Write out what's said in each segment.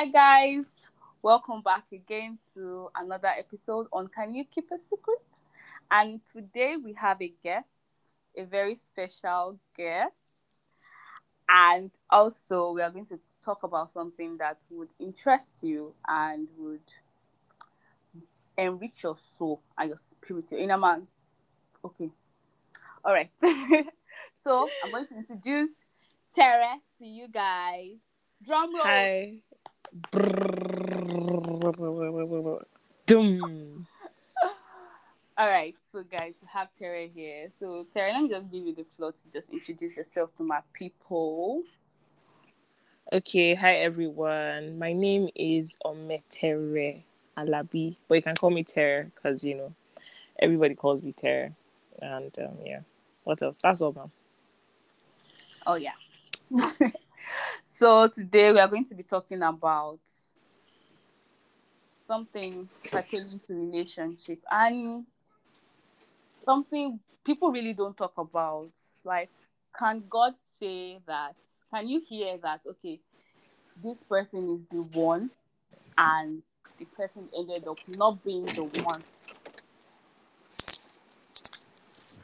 Hi, guys. Welcome back again to another episode on Can You Keep a Secret? And today we have a guest, a very special guest. And also, we are going to talk about something that would interest you and would enrich your soul and your spirit, your inner man. Okay. All right. so, I'm going to introduce Tara to you guys. Drum roll. Hi. Dum. All right, so guys, we have Tara here. So Tara, let me just give you the floor to just introduce yourself to my people. Okay, hi everyone. My name is Ometere Alabi, but you can call me Terra because you know everybody calls me Terra. And um, yeah, what else? That's all, man. Oh yeah. so today we are going to be talking about something pertaining to relationship and something people really don't talk about. Like, can God say that? Can you hear that? Okay, this person is the one, and the person ended up not being the one.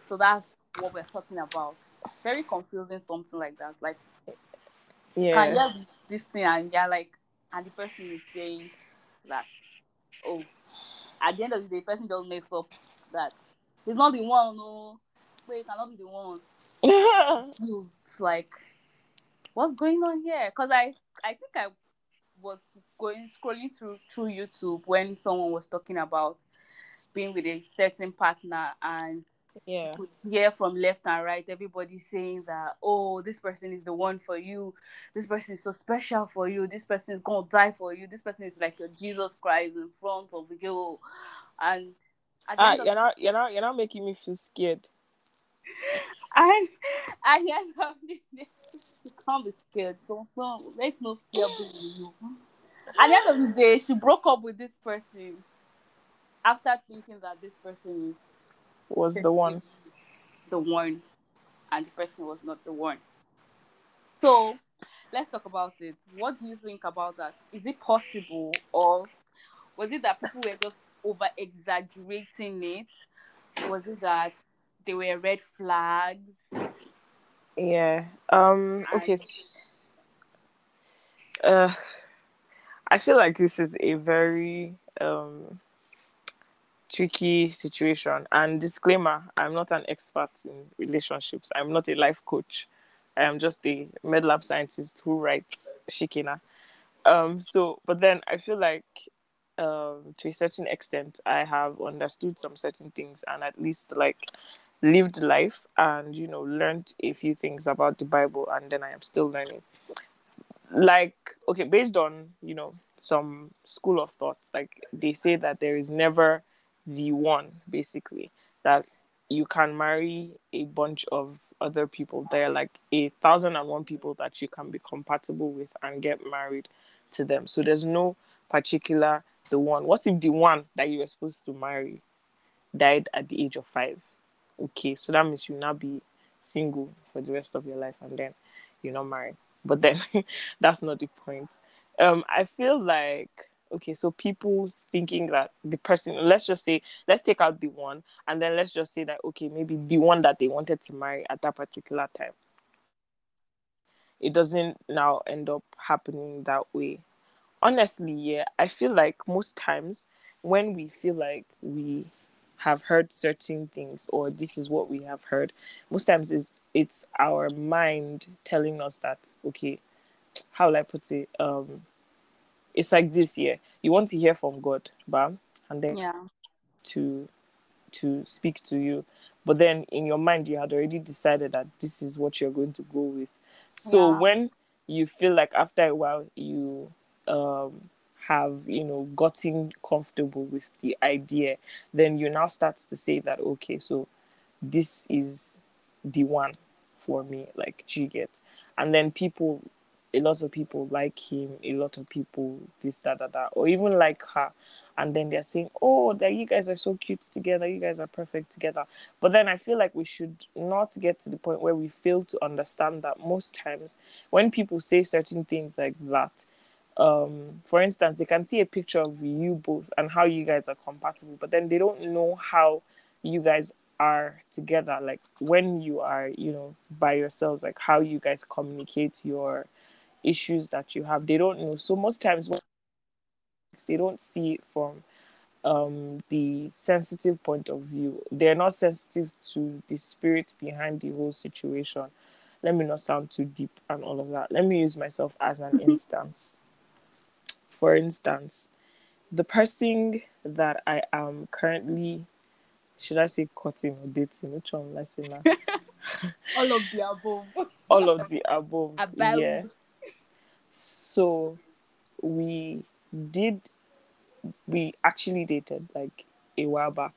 So that's what we're talking about. Very confusing, something like that. Like, Yeah. can you this thing and you're like, and the person is saying that, oh, at the end of the day, the person just makes up that he's not the one, no, wait, cannot be the one. It's like, what's going on here? Because I, I think I was going scrolling through through YouTube when someone was talking about being with a certain partner and yeah. hear from left and right everybody saying that oh this person is the one for you. This person is so special for you. This person is gonna die for you. This person is like your jesus christ in front of you. And Ah, end of- you're not you're not you're not making me feel scared. I I end you can't be scared. Don't don't let no fear be you at the end of the day she broke up with this person after thinking that this person is Was the one. the one and the person was not the one so let's talk about it what do you think about that is it possible or was it that people were just over exaggerating it was it that they were red flags Yeah. Um. Okay. Uh, I feel like this is a very um tricky situation. And disclaimer: I'm not an expert in relationships. I'm not a life coach. I am just a med lab scientist who writes Shikina. Um. So, but then I feel like, um, to a certain extent, I have understood some certain things and at least like lived life and you know learned a few things about the bible and then i am still learning like okay based on you know some school of thoughts like they say that there is never the one basically that you can marry a bunch of other people there are like a thousand and one people that you can be compatible with and get married to them so there's no particular the one what if the one that you were supposed to marry died at the age of five okay, so that means you now be single for the rest of your life and then you're not married. But then that's not the point. Um, I feel like okay, so people thinking that the person, let's just say, let's take out the one, and then let's just say that okay, maybe the one that they wanted to marry at that particular time, it doesn't now end up happening that way. Honestly, yeah, I feel like most times when we feel like we have heard certain things or this is what we have heard most times it's it's our mind telling us that okay how will i put it um it's like this year. You want to hear from god bam and then yeah. to to speak to you. But then in your mind you had already decided that this is what you're going to go with. So Yeah. when you feel like after a while you um have you know gotten comfortable with the idea then you now start to say that okay so this is the one for me like do you get? And then people a lot of people like him a lot of people this that that, that or even like her. And then they're saying oh that you guys are so cute together. You guys are perfect together. But then i feel like we should not get to the point where we fail to understand that most times when people say certain things like that um for instance they can see a picture of you both and how you guys are compatible but then they don't know how you guys are together like when you are you know by yourselves like how you guys communicate your issues that you have they don't know so most times they don't see it from um, the sensitive point of view. They're not sensitive to the spirit behind the whole situation. Let me not sound too deep and all of that. Let me use myself as an instance. For instance, the person that I am currently, should I say cutting or dating? Which one will I say now? All of the above. All of the above. Above. Yeah. So we did we actually dated like a while back.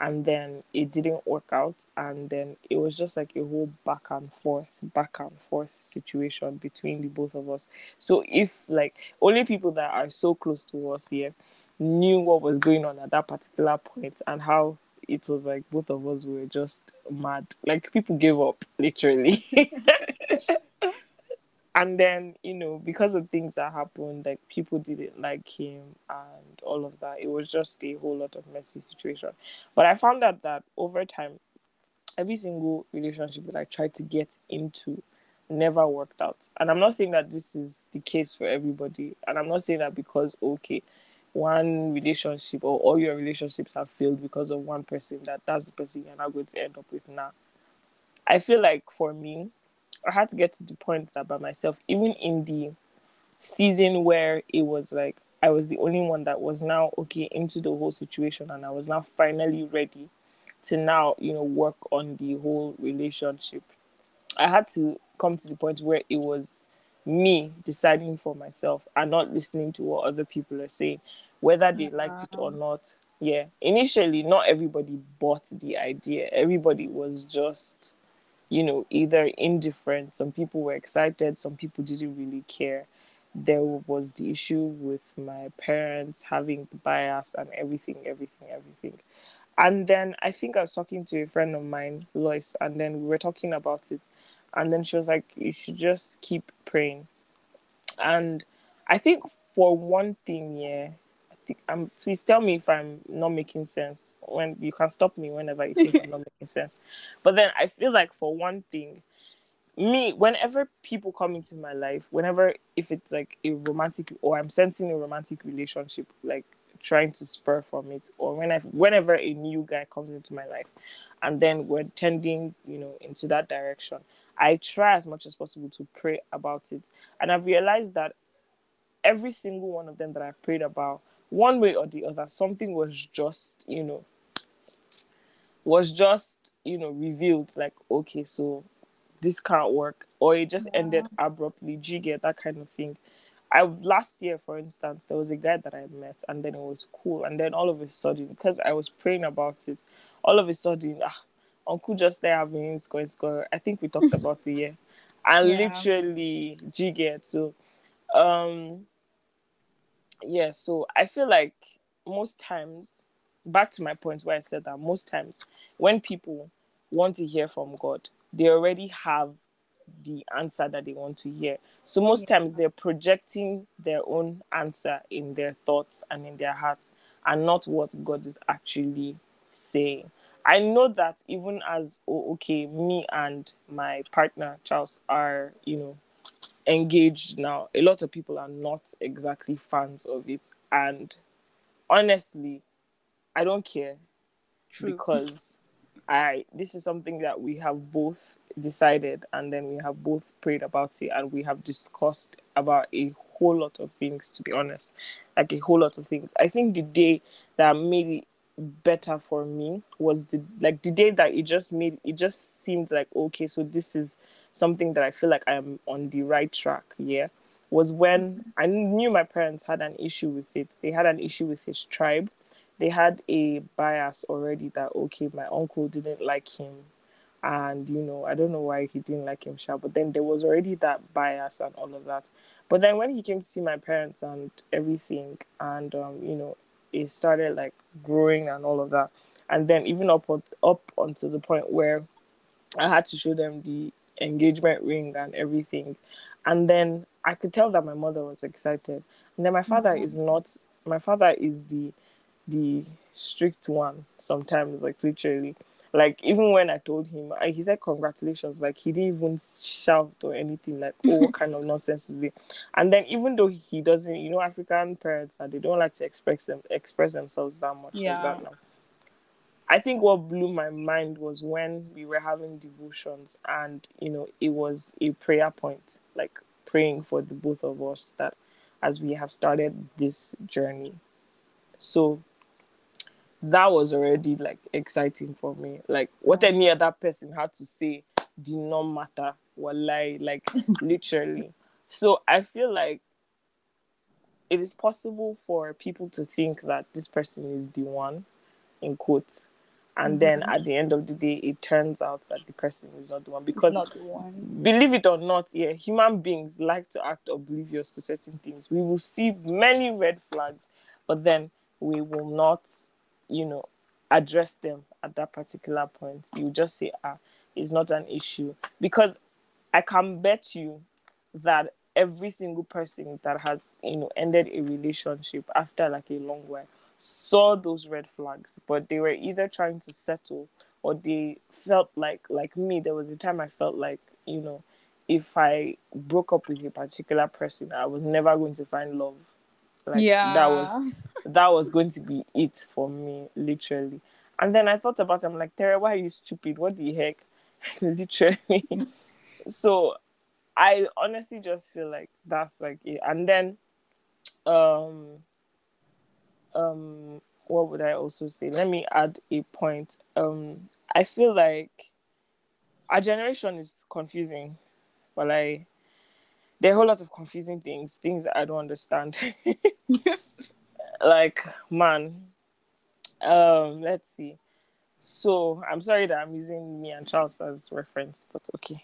And then it didn't work out. And then it was just like a whole back and forth back and forth situation between the both of us. So if like only people that are so close to us here knew what was going on at that particular point and how it was like both of us were just mad. Like people gave up literally and then you know because of things that happened like people didn't like him and all of that it was just a whole lot of messy situation. But i found out that over time every single relationship that i tried to get into never worked out. And i'm not saying that this is the case for everybody. And i'm not saying that because okay one relationship or all your relationships have failed because of one person that that's the person you're not going to end up with now. I feel like for me I had to get to the point that by myself, even in the season where it was like I was the only one that was now okay into the whole situation and I was now finally ready to now, you know, work on the whole relationship. I had to come to the point where it was me deciding for myself and not listening to what other people are saying, whether they liked it or not. Yeah. Initially, not everybody bought the idea. Everybody was just you know, either indifferent. Some people were excited, some people didn't really care. There was the issue with my parents having the bias and everything, everything, everything. And then I think I was talking to a friend of mine, Lois, and then we were talking about it. And then she was like, You should just keep praying. And I think for one thing, yeah, um, please tell me if I'm not making sense. When you can stop me whenever you think I'm not making sense. But then I feel like for one thing, me whenever people come into my life, whenever if it's like a romantic or I'm sensing a romantic relationship, like trying to spur from it, or when I whenever a new guy comes into my life, and then we're tending, you know, into that direction. I try as much as possible to pray about it, and I've realized that every single one of them that I prayed about one way or the other, something was just, you know, was just, you know, revealed like, okay, so this can't work, or it just yeah. ended abruptly. Get that kind of thing? I last year, for instance, there was a guy that I met, and then it was cool, and then all of a sudden, because I was praying about it, all of a sudden, ah, Uncle just there having score score. I think we talked about it, yeah, and yeah. literally, G get so, um, yeah so i feel like most times back to my point where i said that most times when people want to hear from god they already have the answer that they want to hear. So most times they're projecting their own answer in their thoughts and in their hearts and not what god is actually saying. I know that even as oh, okay me and my partner charles are you know engaged now. A lot of people are not exactly fans of it. And honestly, I don't care. True. Because I this is something that we have both decided and then we have both prayed about it and we have discussed about a whole lot of things to be honest. Like a whole lot of things. I think the day that made it better for me was the like the day that it just made it just seemed like okay so this is something that I feel like I'm on the right track, yeah, was when I knew my parents had an issue with it. They had an issue with his tribe. They had a bias already that, okay, my uncle didn't like him. And, you know, I don't know why he didn't like him, Sha, but then there was already that bias and all of that. But then when he came to see my parents and everything, and, um, you know, it started like growing and all of that. And then even up, up onto the point where I had to show them the engagement ring and everything. And then I could tell that my mother was excited. And then my father is mm-hmm. not my father is the the strict one sometimes, like literally. Like even when I told him, I, he said congratulations. Like he didn't even shout or anything. Like oh, what kind of nonsense is this? And then even though he doesn't, you know, African parents and they don't like to express them express themselves that much. Yeah. Like that now. I think what blew my mind was when we were having devotions and you know it was a prayer point, like praying for the both of us that as we have started this journey. So that was already like exciting for me. Like what any other person had to say did not matter. Wallahi, like literally. So I feel like it is possible for people to think that this person is the one, in quotes, and then Mm-hmm. at the end of the day, it turns out that the person is not the one. Because not the one. believe it or not, yeah, human beings like to act oblivious to certain things. We will see many red flags, but then we will not, you know, address them at that particular point. You just say, ah, it's not an issue. Because I can bet you that every single person that has, you know, ended a relationship after like a long while saw those red flags, but they were either trying to settle or they felt like like me there was a time i felt like you know if i broke up with a particular person i was never going to find love. Like yeah. that was that was going to be it for me literally. And then i thought about it i'm like Tara, why are you stupid? What the heck? Literally. So i honestly just feel like that's like it. And then um um what would I also say? Let me add a point. Um, I feel like our generation is confusing. Well, I there are a whole lot of confusing things, things I don't understand. like, man, um, let's see. So I'm sorry that I'm using me and Charles as reference, but okay.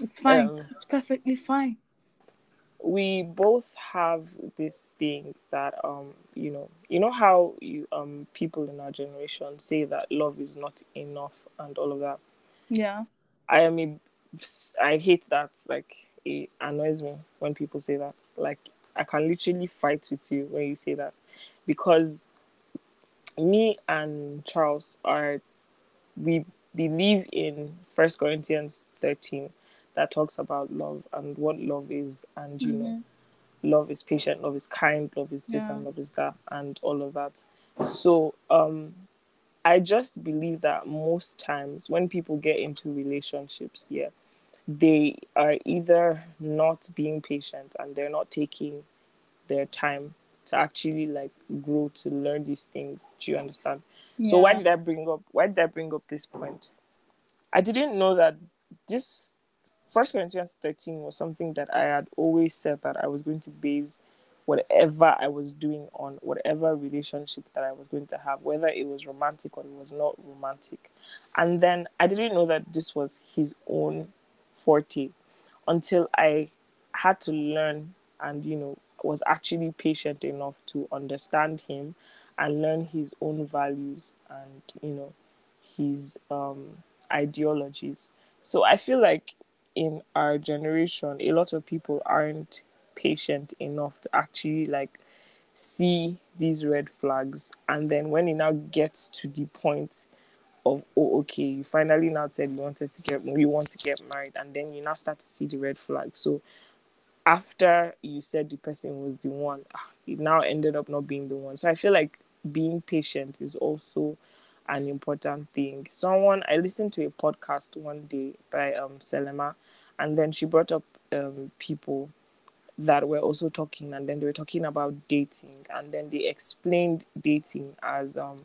It's fine. Um, it's perfectly fine. We both have this thing that um you know you know how you um people in our generation say that love is not enough and all of that? Yeah. i am a i hate that like it annoys me when people say that. Like i can literally fight with you when you say that. Because me and charles are we believe in first corinthians 13 that talks about love and what love is and you know love is patient love is kind love is this Yeah. and love is that and all of that. So um i just believe that most times when people get into relationships yeah they are either not being patient and they're not taking their time to actually like grow to learn these things. Do you understand? So why did i bring up why did i bring up this point? I didn't know that this First Corinthians 13 was something that I had always said that I was going to base whatever I was doing on, whatever relationship that I was going to have, whether it was romantic or it was not romantic. And then I didn't know that this was his own forte until I had to learn and, you know, was actually patient enough to understand him and learn his own values and, you know, his um, ideologies. So I feel like in our generation, a lot of people aren't patient enough to actually like see these red flags. And then when it now gets to the point of oh okay, you finally now said you wanted to get you want to get married, and then you now start to see the red flags. So after you said the person was the one, ah, it now ended up not being the one. So I feel like being patient is also an important thing. Someone I listened to a podcast one day by um Selema, and then she brought up um people that were also talking, and then they were talking about dating, and then they explained dating as um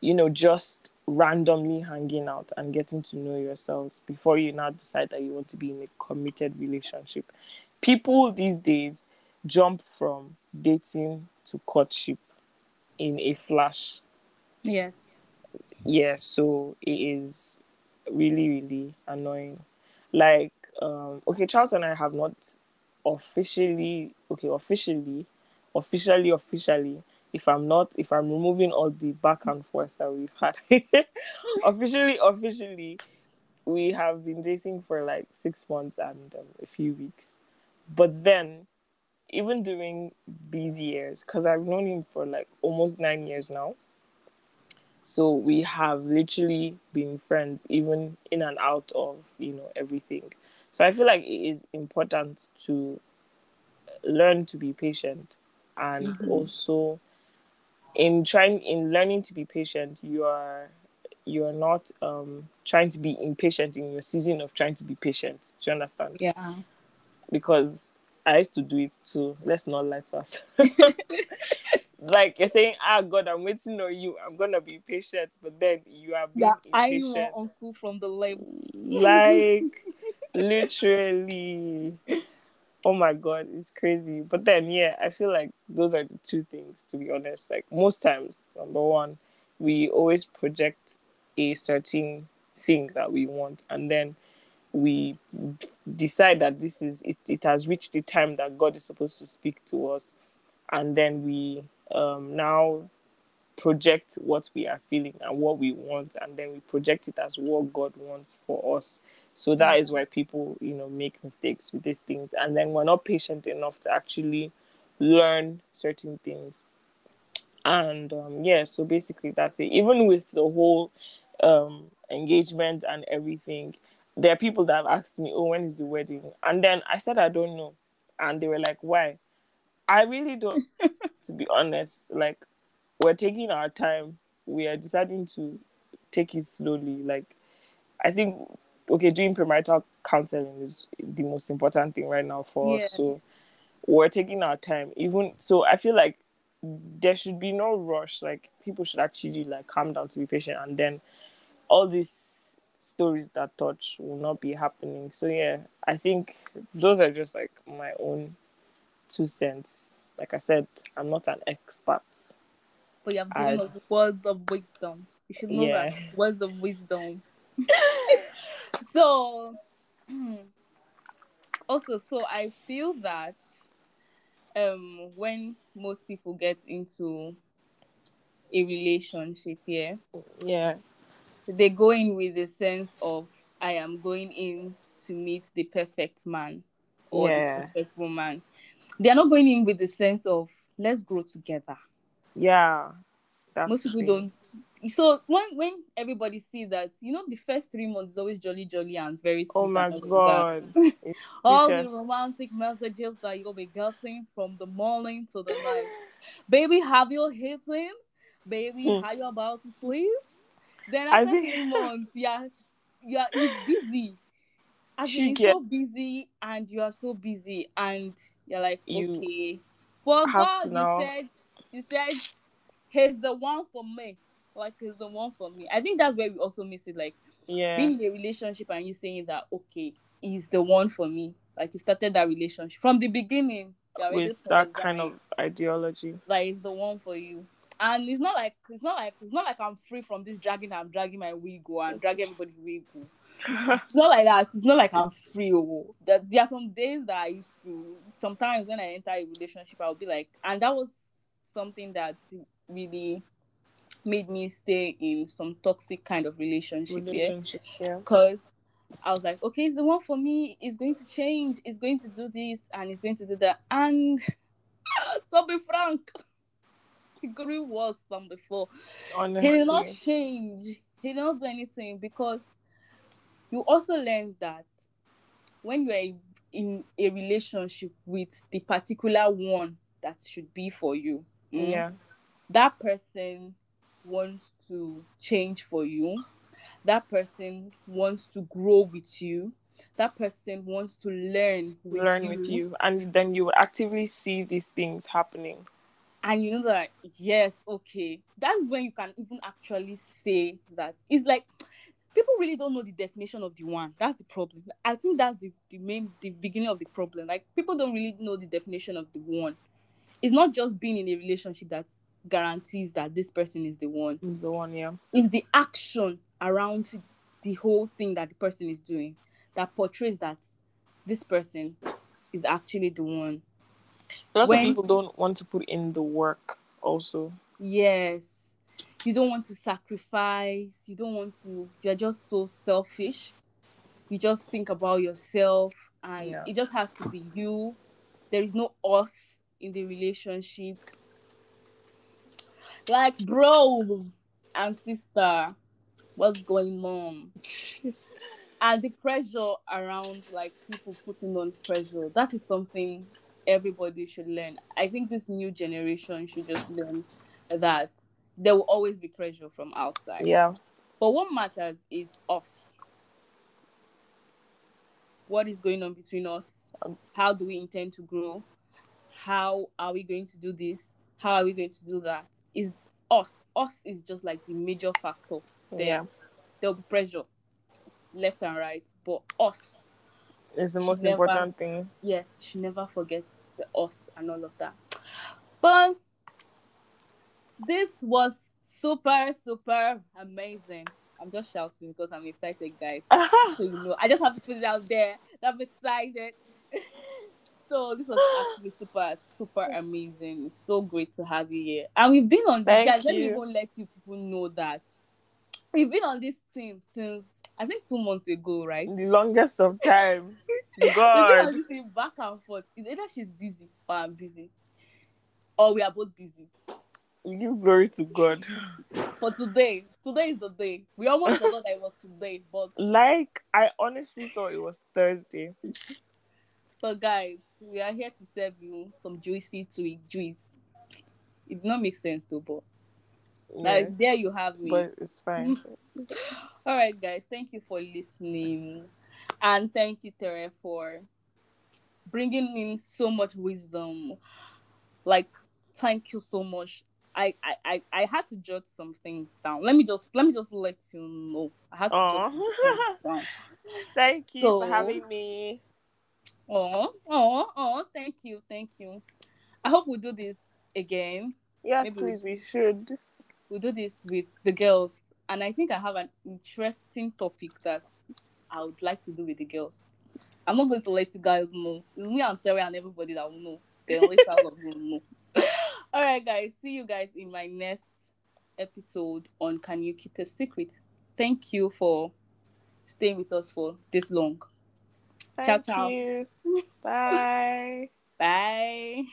you know just randomly hanging out and getting to know yourselves before you now decide that you want to be in a committed relationship. People these days jump from dating to courtship in a flash Yes. yeah so it is really really annoying like um okay charles and i have not officially okay officially officially officially if i'm not if i'm removing all the back and forth that we've had officially officially we have been dating for like six months and um, a few weeks But then, even during these years, because I've known him for like almost nine years now, so we have literally been friends, even in and out of you know everything. So I feel like it is important to learn to be patient, and Mhm. also in trying in learning to be patient, you are you are not um trying to be impatient in your season of trying to be patient. Do you understand? Yeah. because I used to do it too. Let's not lie to us. like you're saying, ah, God, I'm waiting on you. I'm gonna be patient, but then you are being Yeah, I impatient. know uncle from the lab. Like literally. Oh my God, it's crazy. But then, yeah, I feel like those are the two things. To be honest, like most times, number one, we always project a certain thing that we want, and then we decide that this is it, it has reached the time that God is supposed to speak to us and then we um, now project what we are feeling and what we want and then we project it as what God wants for us. So that is why people you know make mistakes with these things. And then we're not patient enough to actually learn certain things. And um, yeah so basically that's it. Even with the whole um, engagement and everything there are people that have asked me, "Oh, when is the wedding?" And then I said, "I don't know," and they were like, "Why?" I really don't. to be honest, like we're taking our time. We are deciding to take it slowly. Like I think, okay, doing premarital counseling is the most important thing right now for Yeah. us. So we're taking our time. Even so, I feel like there should be no rush. Like people should actually like calm down to be patient, and then all these stories that touch will not be happening. So yeah, I think those are just like my own two cents. Like I said, I'm not an expert. But you have given us words of wisdom. You should know Yeah. that words of wisdom. so, also, so I feel that um when most people get into a relationship, yeah, Yeah, they go in with a sense of I am going in to meet the perfect man or Yeah. the perfect woman. They are not going in with the sense of let's grow together. yeah. That's Most people true. don't. So when when everybody see that, you know, the first three months is always jolly jolly and very sweet. Oh my and all of that. god. All the romantic messages that you'll be getting from the morning to the night. Baby, have you eaten? Baby, Hmm. how you about to sleep? Then I after think- three months, yeah, yeah, he's busy. As in, Chike. so busy and you are so busy and you're like, You okay. But have God, you said, you said, he's the one for me. Like he's the one for me. I think that's where we also miss it. Like Yeah. being in a relationship and you saying that okay, he's the one for me. Like you started that relationship from the beginning. With that kind of ideology. that is the one for you. And it's not like it's not like it's not like I'm free from this dragging. I'm dragging my wig oh, and dragging everybody wig. oh. It's not like that. It's not like I'm free. Oh, there, there are some days that I used to. Sometimes when I enter a relationship, I'll be like, and that was something that really made me stay in some toxic kind of relationship. Yeah, Relationship. Yeah. because I was like, okay, it's the one for me. It's going to change. It's going to do this and it's going to do that. And to be frank, he grew worse than before. Honestly. He did not change. He did not do anything because you also learn that when you are in a relationship with the particular one that should be for you, mm, Yeah. that person wants to change for you that person wants to grow with you that person wants to learn with Learn you, with you. And then you will actively see these things happening. and you know that yes okay that's when you can even actually say that it's like people really don't know the definition of the one that's the problem i think that's the, the main the beginning of the problem like people don't really know the definition of the one it's not just being in a relationship that guarantees that this person is the one The one, yeah. it's the action around the whole thing that the person is doing that portrays that this person is actually the one. Lots When- of people don't want to put in the work also. Yes. You don't want to sacrifice. You don't want to, you're just so selfish. You just think about yourself and Yeah. it just has to be you. There is no us in the relationship. Like, bro and sister, what's going on? and the pressure around like people putting on pressure that is something everybody should learn i think this new generation should just learn that there will always be pressure from outside. Yeah. but what matters is us. What is going on between us? How do we intend to grow? How are we going to do this? How are we going to do that? Is us. Us is just like the major factor there. Yeah. there'll be pressure left and right but us is the most never- important thing. yes she never forgets the us and all of that. But this was super super amazing i'm just shouting because i'm excited guys so you know i just have to put it out there that i'm excited so this was actually super super amazing it's so great to have you here and we've been on this guys let me even let you people know that we've been on this team since i think two months ago right the longest of time. God. all this thing back and forth. It's either she's busy or I'm busy. Or we are both busy. Give glory to God. For today, today is the day. We almost forgot that it was today, but Like I honestly thought it was Thursday. but guys, we are here to serve you some juicy to juice. It did not make sense though, but Yeah, like there you have me. but it's fine. All right, guys, thank you for listening, and thank you, Tere, for bringing in so much wisdom. Like, thank you so much. I, I, I, I had to jot some things down. Let me just let me just let you know. I had to jot down. Thank you for having me. Oh, oh, oh! Thank you, thank you. I hope we do this again. Yes, Maybe please, we should. we do this with the girls, and I think I have an interesting topic that I would like to do with the girls. I'm not going to let you guys know. It's me and Terry and everybody that will know. All of you will know. All right, guys. See you guys in my next episode on Can You Keep a Secret? Thank you for staying with us for this long. Ciao, ciao. you. Bye. Bye.